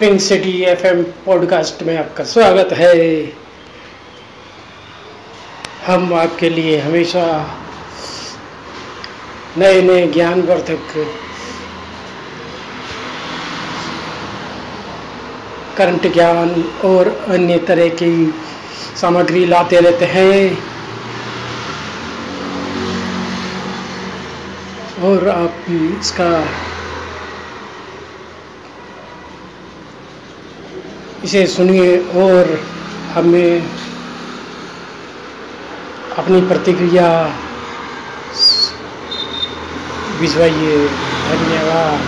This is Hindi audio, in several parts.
पिंक सिटी एफएम पॉडकास्ट में आपका स्वागत है। हम आपके लिए हमेशा नए नए ज्ञानवर्धक करंट ज्ञान और अन्य तरह की सामग्री लाते रहते हैं। और आप भी इसका इसे सुनिए और हमें अपनी प्रतिक्रिया भिजवाइए। धन्यवाद।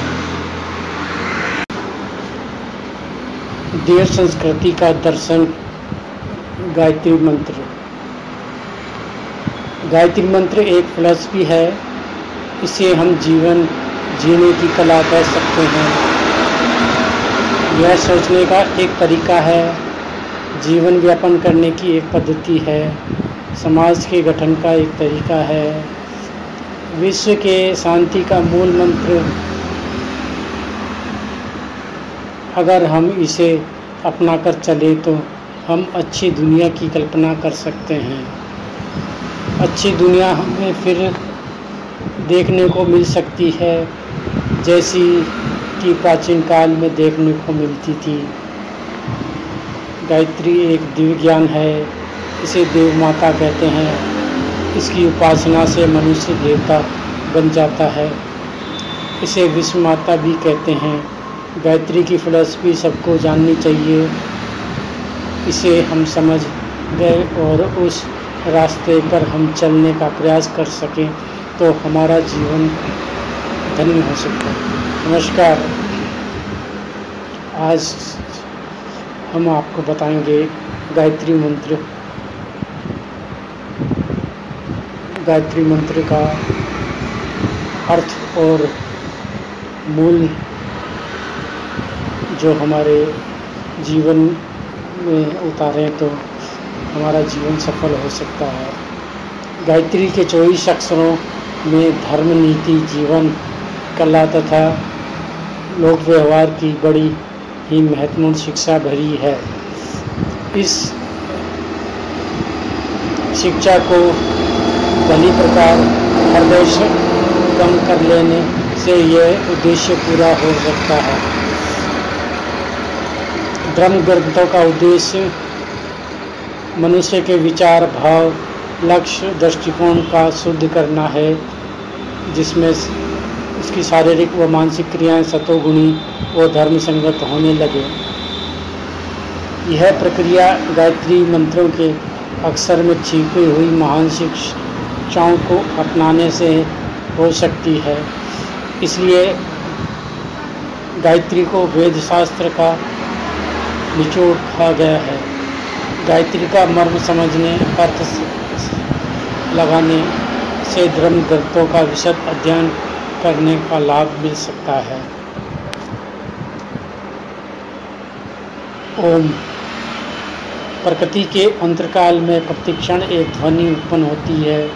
देव संस्कृति का दर्शन, गायत्री मंत्र। गायत्री मंत्र एक फिलॉसफी है। इसे हम जीवन जीने की कला कह सकते हैं। यह सोचने का एक तरीका है। जीवन व्यापन करने की एक पद्धति है। समाज के गठन का एक तरीका है। विश्व के शांति का मूल मंत्र, अगर हम इसे अपना कर चले तो हम अच्छी दुनिया की कल्पना कर सकते हैं। अच्छी दुनिया हमें फिर देखने को मिल सकती है। जैसी कि प्राचीन काल में देखने को मिलती थी। गायत्री एक दिव्य ज्ञान है, इसे देव माता कहते हैं। इसकी उपासना से मनुष्य देवता बन जाता है। इसे विश्व माता भी कहते हैं। गायत्री की फिलॉसफी सबको जाननी चाहिए। इसे हम समझ गए और उस रास्ते पर हम चलने का प्रयास कर सकें। तो हमारा जीवन धन्य हो सकता है। नमस्कार। आज हम आपको बताएँगे गायत्री मंत्र। गायत्री मंत्र का अर्थ और मूल जो हमारे जीवन में उतारें तो हमारा जीवन सफल हो सकता है। गायत्री के चौबीस अक्षरों में धर्म, नीति, जीवन, कला तथा लोक व्यवहार की बड़ी ही महत्वपूर्ण शिक्षा भरी है। इस शिक्षा को भली प्रकार से कम कर लेने से यह उद्देश्य पूरा हो सकता है। धर्म ग्रंथों का उद्देश्य मनुष्य के विचार, भाव लक्ष्य, दृष्टिकोण का शुद्ध करना है, जिसमें उसकी शारीरिक व मानसिक क्रियाएँ सतोगुणी व धर्म संगत होने लगे। यह प्रक्रिया गायत्री मंत्रों के अक्सर में छिपी हुई महान शिक्षाओं को अपनाने से हो सकती है। इसलिए गायत्री को वेद शास्त्र का निचोड़ कहा गया है। गायत्री का मर्म समझने, अर्थ लगाने से धर्म ग्रंथों का विशद अध्ययन करने का लाभ मिल सकता है। ओम। प्रकृति के अंतरकाल में प्रतिक्षण एक ध्वनि उत्पन्न होती है,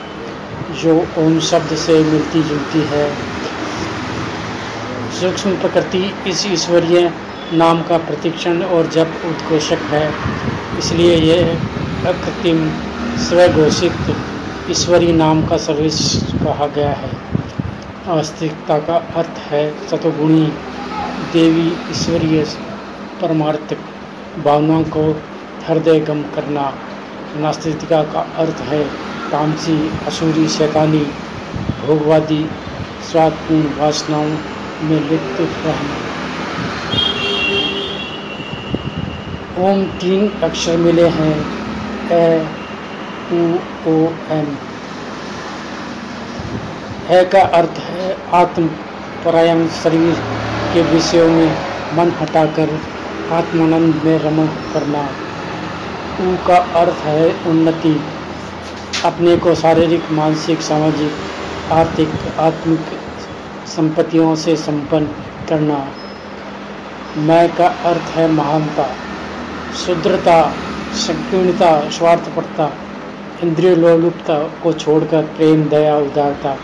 जो ओम शब्द से मिलती जुलती है। सूक्ष्म प्रकृति इस ईश्वरीय नाम का प्रतिक्षण और जब उद्घोषक है, इसलिए यह अकृत्रिम, स्वघोषित ईश्वरी नाम का सर्विस कहा गया है। आस्तिकता का अर्थ है सतोगुणी देवी ईश्वरीय परमार्थिक भावनाओं को हृदय गम करना। नास्तिकता का अर्थ है तामसी असुरी, शैतानी, भोगवादी स्वादपूर्ण वासनाओं में लिप्त रहना। ओम तीन अक्षर मिले हैं। ए टू ओ एम है का अर्थ है आत्म परायण शरीर के विषयों में मन हटाकर आत्मानंद में रमण करना। ऊ का अर्थ है उन्नति। अपने को शारीरिक, मानसिक, सामाजिक, आर्थिक, आत्मिक संपत्तियों से संपन्न करना। मैं का अर्थ है महानता। शुद्रता, संकीर्णता, स्वार्थपरता इंद्रिय लोलुपता को छोड़कर प्रेम, दया उदारता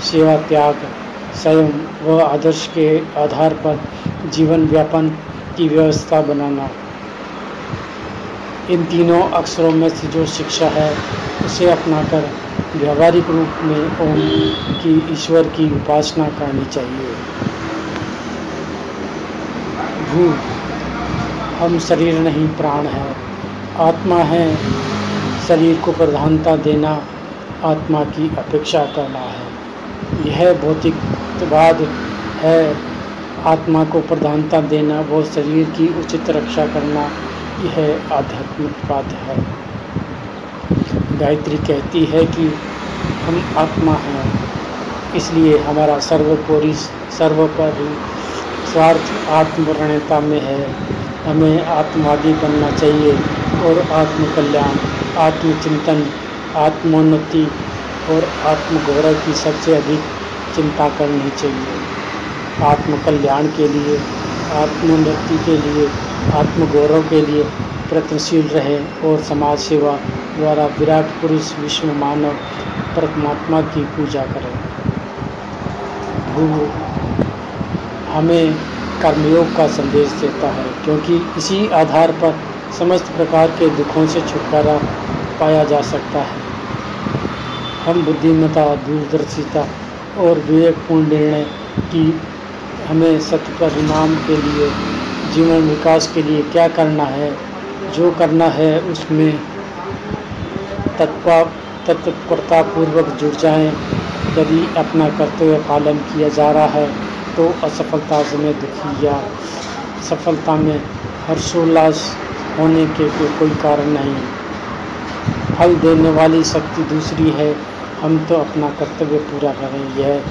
सेवा, त्याग स्वयं व आदर्श के आधार पर जीवन व्यापन की व्यवस्था बनाना। इन तीनों अक्षरों में से जो शिक्षा है, उसे अपनाकर व्यावहारिक रूप में ओम की ईश्वर की उपासना करनी चाहिए। भू, हम शरीर नहीं, प्राण है। आत्मा है शरीर को प्रधानता देना आत्मा की अपेक्षा करना है। यह भौतिकवाद है। आत्मा को प्रधानता देना, वो शरीर की उचित रक्षा करना, यह आध्यात्मिक बात है। गायत्री कहती है कि हम आत्मा हैं, इसलिए हमारा सर्वोपरि सर्वोपरि स्वार्थ आत्मरणता में है। हमें आत्मवादी बनना चाहिए और आत्मकल्याण आत्मचिंतन, आत्मोन्नति और आत्मगौरव की सबसे अधिक चिंता करनी चाहिए। आत्मकल्याण के लिए, आत्मोन्नति के लिए, आत्मगौरव के लिए प्रयत्नशील रहें और समाज सेवा द्वारा विराट पुरुष, विश्व मानव, परमात्मा की पूजा करें। भू हमें कर्मयोग का संदेश देता है, क्योंकि इसी आधार पर समस्त प्रकार के दुखों से छुटकारा पाया जा सकता है। हम बुद्धिमता दूरदर्शिता और विवेकपूर्ण निर्णय की हमें सत्य परिणाम के लिए, जीवन विकास के लिए क्या करना है, जो करना है, उसमें तत्पा, तत्परतापूर्वक जुड़ जाएँ। यदि अपना कर्तव्य पालन किया जा रहा है तो असफलता में दुखी या सफलता में हर्षोल्लास होने के कोई कारण नहीं। फल देने वाली शक्ति दूसरी है। हम तो अपना कर्तव्य पूरा करें। यह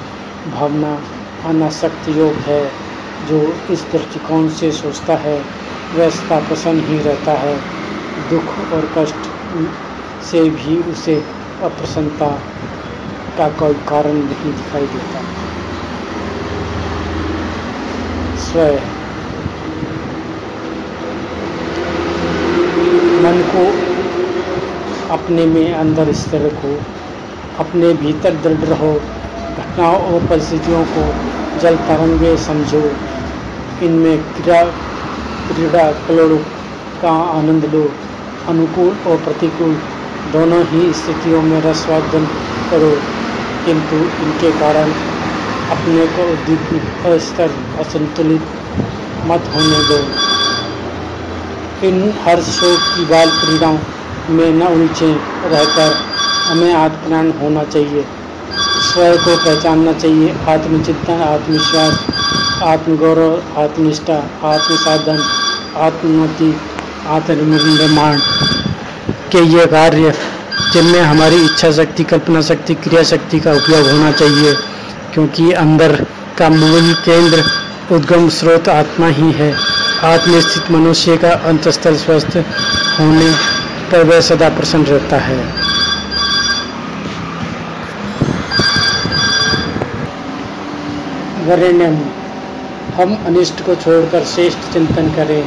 भावना अनासक्त योग है, जो इस दृष्टिकोण से सोचता है वह प्रसन्न ही रहता है। दुख और कष्ट से भी उसे अप्रसन्नता का कोई कारण नहीं दिखाई देता। स्वयं मन को, अपने में अंदर स्थिर रखो, अपने भीतर दृढ़ रहो, घटनाओं और परिस्थितियों को जल तरंगे समझो। इनमें क्रिया, क्रीड़ा कलोड़ का आनंद लो, अनुकूल और प्रतिकूल, दोनों ही स्थितियों में रसवादन करो। किंतु इनके कारण अपने को उद्दीपित अस्तर असंतुलित मत होने दो। इन हर शोक की बाल क्रीड़ाओं में न उलझे रहकर हमें आत्मज्ञान होना चाहिए। स्वयं को पहचानना चाहिए। आत्मचिंतन, आत्मविश्वास, आत्मगौरव, आत्मनिष्ठा, आत्मसाधन, आत्मोन्नति, आत्मनिर्माण के ये कार्य जिनमें हमारी इच्छा शक्ति, कल्पना शक्ति, क्रिया शक्ति का उपयोग होना चाहिए, क्योंकि अंदर का मूल केंद्र उद्गम स्रोत आत्मा ही है। आत्मस्थित मनुष्य का अंतस्थल स्वस्थ होने पर वह सदा प्रसन्न रहता है। वरेण्यम, हम अनिष्ट को छोड़कर श्रेष्ठ चिंतन करें,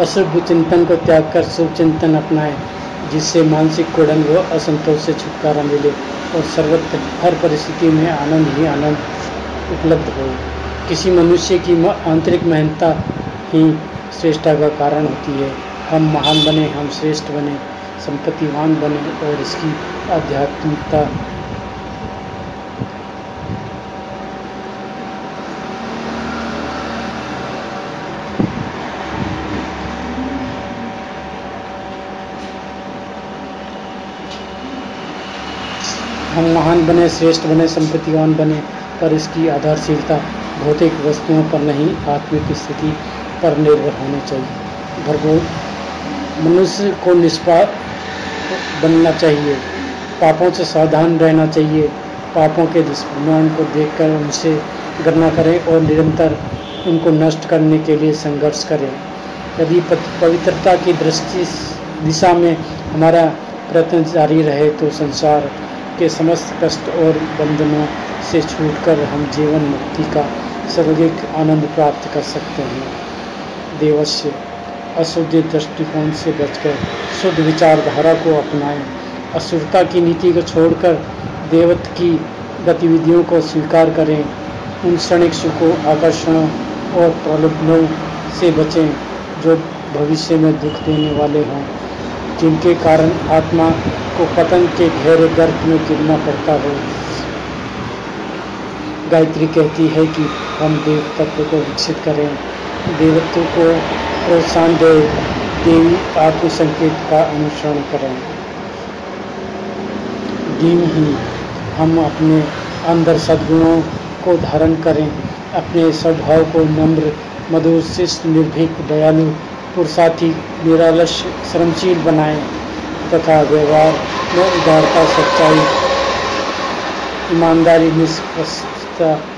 अशुभ चिंतन को त्याग कर शुभ चिंतन अपनाएँ, जिससे मानसिक कुड़न व असंतोष से छुटकारा मिले और सर्वत्र हर परिस्थिति में आनंद ही आनंद उपलब्ध हो। किसी मनुष्य की आंतरिक मेहनता ही श्रेष्ठता का कारण होती है। हम महान बने, हम श्रेष्ठ बने, संपत्तिवान बने और इसकी आध्यात्मिकता हम महान बने, श्रेष्ठ बने, संपत्तिवान बने, पर इसकी आधारशीलता भौतिक वस्तुओं पर नहीं, आत्मिक स्थिति पर निर्भर होनी चाहिए। भरपूर। मनुष्य को निष्पा बनना चाहिए। पापों से सावधान रहना चाहिए। पापों के दुष्परिणाम को देखकर उनसे गणना करें और निरंतर उनको नष्ट करने के लिए संघर्ष करें। यदि पवित्रता की दृष्टि दिशा में हमारा प्रयत्न जारी रहे तो संसार के समस्त कष्ट और बंधनों से छूटकर हम जीवन मुक्ति का सर्वाधिक आनंद प्राप्त कर सकते हैं। देवस्य अशुद्ध दृष्टिकोण से बचकर, शुद्ध विचारधारा को अपनाएँ। असुरता की नीति को छोड़कर देवत्व की गतिविधियों को स्वीकार करें। उन क्षणिक सुखों, आकर्षणों और प्रलोभनों से बचें, जो भविष्य में दुख देने वाले हों। जिनके कारण आत्मा को पतन के गहरे गर्भ में गिरना पड़ता हो। गायत्री कहती है कि हम देव तत्व को विकसित करें। देवत्व को प्रोत्साहन दे, देवी आत्म संकेत का अनुसरण करें। दिन ही हम अपने अंदर सद्गुणों को धारण करें, अपने स्वभाव को नम्र मधुर शिष्ट निर्भीक, दयालु पुरुषार्थी निरालस्य श्रमशील बनाएँ तथा व्यवहार में उदारता, सच्चाई, ईमानदारी, निष्पक्षता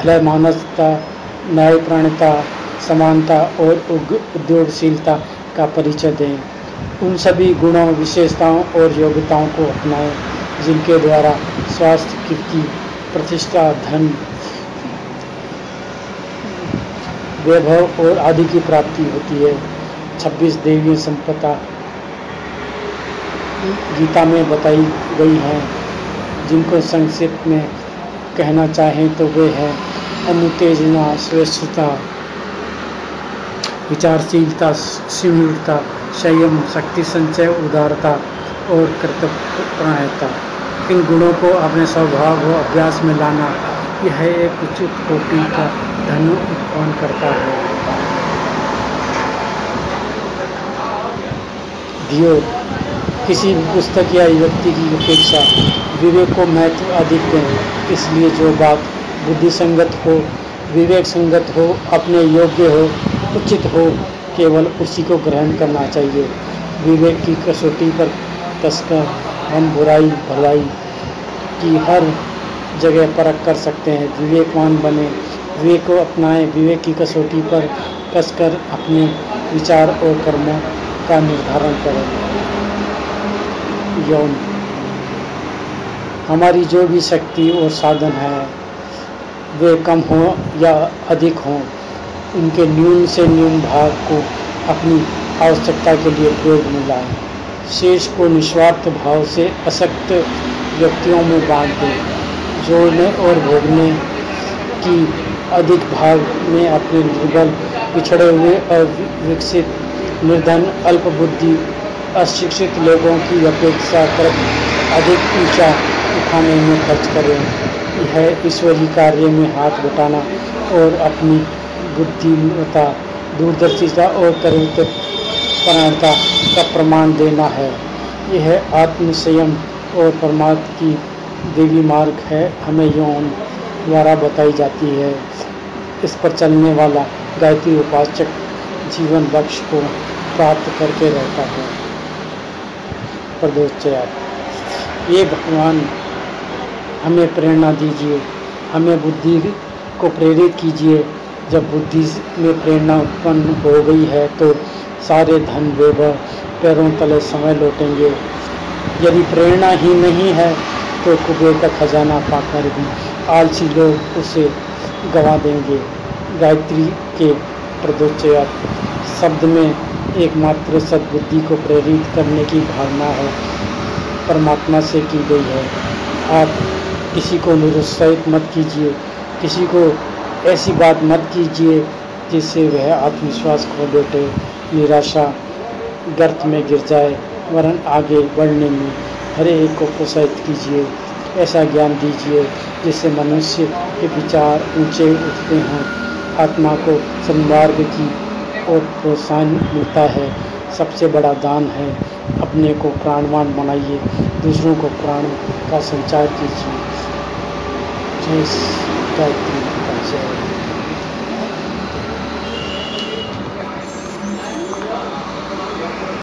भले मानसता न्यायप्राणता समानता और उद्योगशीलता का परिचय दें। उन सभी गुणों, विशेषताओं और योग्यताओं को अपनाएँ, जिनके द्वारा स्वास्थ्य कीर्ति प्रतिष्ठा, धन, वैभव और आदि की प्राप्ति होती है। छब्बीस देवी संपदा गीता में बताई गई हैं। जिनको संक्षिप्त में कहना चाहें तो वे हैं अनुतेजना श्रेष्ठता, विचारशीलता सिमूलता संयम, शक्ति, संचय, उदारता और कर्तव्यता इन गुणों को अपने स्वभाव व अभ्यास में लाना यह एक उचित कोटि का धन उत्पन्न करता है। किसी पुस्तक या व्यक्ति की अपेक्षा विवेक को महत्व अधिक दें, इसलिए जो बात बुद्धि संगत हो विवेक संगत हो, अपने योग्य हो, उचित हो, केवल उसी को ग्रहण करना चाहिए। विवेक की कसौटी पर कसकर हम बुराई, भलाई की हर जगह परख कर सकते हैं। विवेकवान बने, विवेक को अपनाएँ। विवेक की कसौटी पर कसकर अपने विचार और कर्मों का निर्धारण करें। यौन। हमारी जो भी शक्ति और साधन है वे कम हों या अधिक हों, उनके न्यून से न्यून भाग को अपनी आवश्यकता के लिए प्रयोग में लाएँ। शेष को निस्वार्थ भाव से अशक्त व्यक्तियों में बांट दें, जोड़ने और भोगने की अधिक भाग में अपने दुर्बल, पिछड़े हुए और विकसित, निर्धन अल्पबुद्धि अशिक्षित लोगों की अपेक्षा कर अधिक ऊँचा उठाने में खर्च करें। यह ईश्वरीय कार्य में हाथ बटाना और अपनी बुद्धिमता दूरदर्शिता और कर्तव्यपरायणता का प्रमाण देना है। यह आत्मसंयम और परमात्मा की देवी मार्ग है, हमें यौन द्वारा बताई जाती है। इस पर चलने वाला गायत्री उपासक जीवन लक्ष्य को प्राप्त करके रहता है। प्रदोचयात ये भगवान हमें प्रेरणा दीजिए, हमें बुद्धि को प्रेरित कीजिए। जब बुद्धि में प्रेरणा उत्पन्न हो गई है तो सारे धन, वैभव पैरों तले समय लौटेंगे। यदि प्रेरणा ही नहीं है तो कुबेर का खजाना पाकर भी आलसी लोग उसे गवा देंगे। गायत्री के प्रदोचया शब्द में एकमात्र सद्बुद्धि को प्रेरित करने की भावना है, परमात्मा से की गई है। आप किसी को निरुत्साहित मत कीजिए, किसी को ऐसी बात मत कीजिए जिससे वह आत्मविश्वास खो बैठे, निराशा गर्त में गिर जाए, वरन आगे बढ़ने में हर एक को प्रोत्साहित कीजिए, ऐसा ज्ञान दीजिए जिससे मनुष्य के विचार ऊँचे उठते हैं। आत्मा को सन्मार्ग की और प्रोत्साहन मिलता है। सबसे बड़ा दान है, अपने को प्राणवान बनाइए, दूसरों को प्राण का संचार कीजिए। जय गायत्री